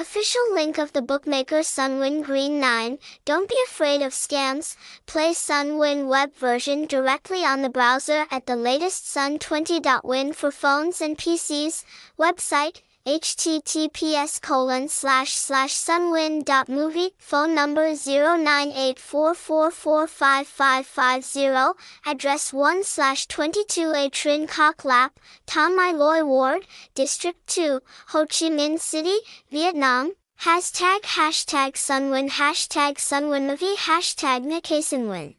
Official link of the bookmaker Sunwin Green 9. Don't be afraid of scams. Play Sunwin web version directly on the browser at the latest sun20.win for phones and PCs. Website https colon slash slash sunwin.movie phone number 0984445550 address 1 slash 22 a Trịnh Khắc Lập Thạnh Mỹ Lợi Ward District 2 Ho Chi Minh City Vietnam Hashtag hashtag sunwin hashtag sunwin movie hashtag Win.